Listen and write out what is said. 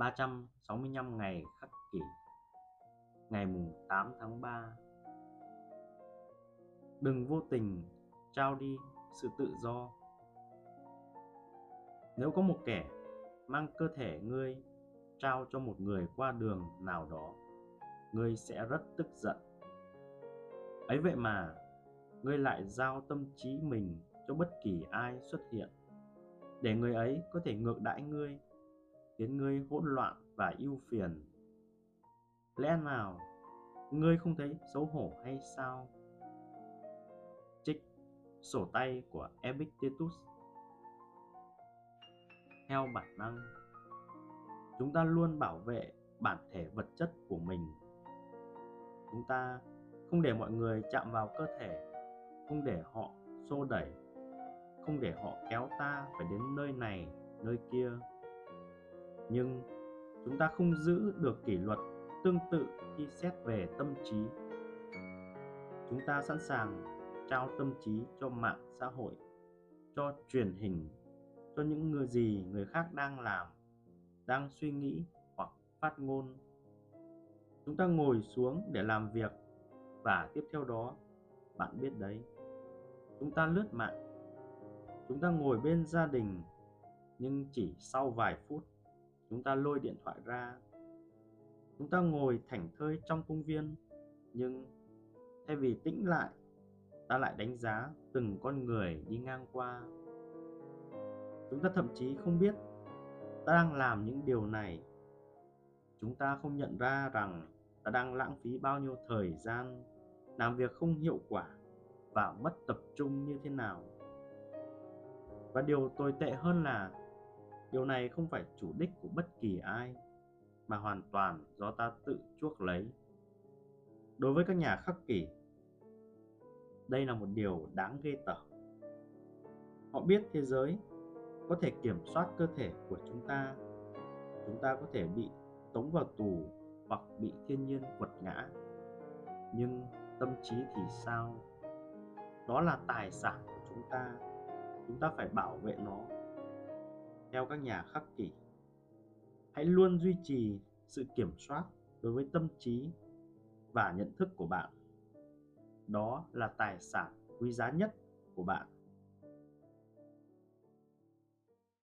365 ngày khắc kỷ, Ngày mùng 8 tháng 3 Đừng vô tình trao đi sự tự do. Nếu có một kẻ mang cơ thể ngươi trao cho một người qua đường nào đó, Ngươi sẽ rất tức giận. Ấy vậy mà, ngươi lại giao tâm trí mình cho bất kỳ ai xuất hiện, để người ấy có thể ngược đãi ngươi khiến ngươi hỗn loạn và ưu phiền. Lẽ nào ngươi không thấy xấu hổ hay sao? Trích sổ tay của epictetus. Theo bản năng, chúng ta luôn bảo vệ bản thể vật chất của mình. Chúng ta không để mọi người chạm vào cơ thể, không để họ xô đẩy, không để họ kéo ta phải đến nơi này, nơi kia nhưng chúng ta không giữ được kỷ luật tương tự khi xét về tâm trí. Chúng ta sẵn sàng trao tâm trí cho mạng xã hội, cho truyền hình, cho những người gì người khác đang làm, đang suy nghĩ hoặc phát ngôn. Chúng ta ngồi xuống để làm việc và tiếp theo đó, bạn biết đấy, chúng ta lướt mạng. Chúng ta ngồi bên gia đình nhưng chỉ sau vài phút chúng ta lôi điện thoại ra. Chúng ta ngồi thảnh thơi trong công viên, nhưng thay vì tĩnh lại, ta lại đánh giá từng con người đi ngang qua. Chúng ta thậm chí không biết ta đang làm những điều này. Chúng ta không nhận ra rằng ta đang lãng phí bao nhiêu thời gian, làm việc không hiệu quả và mất tập trung như thế nào. Và điều tồi tệ hơn là điều này không phải chủ đích của bất kỳ ai, mà hoàn toàn do ta tự chuốc lấy. Đối với các nhà khắc kỷ, đây là một điều đáng ghê tởm. Họ biết thế giới có thể kiểm soát cơ thể của chúng ta. Chúng ta có thể bị tống vào tù hoặc bị thiên nhiên quật ngã. Nhưng tâm trí thì sao? Đó là tài sản của chúng ta. Chúng ta phải bảo vệ nó theo các nhà khắc kỷ. Hãy luôn duy trì sự kiểm soát đối với tâm trí và nhận thức của bạn. Đó là tài sản quý giá nhất của bạn.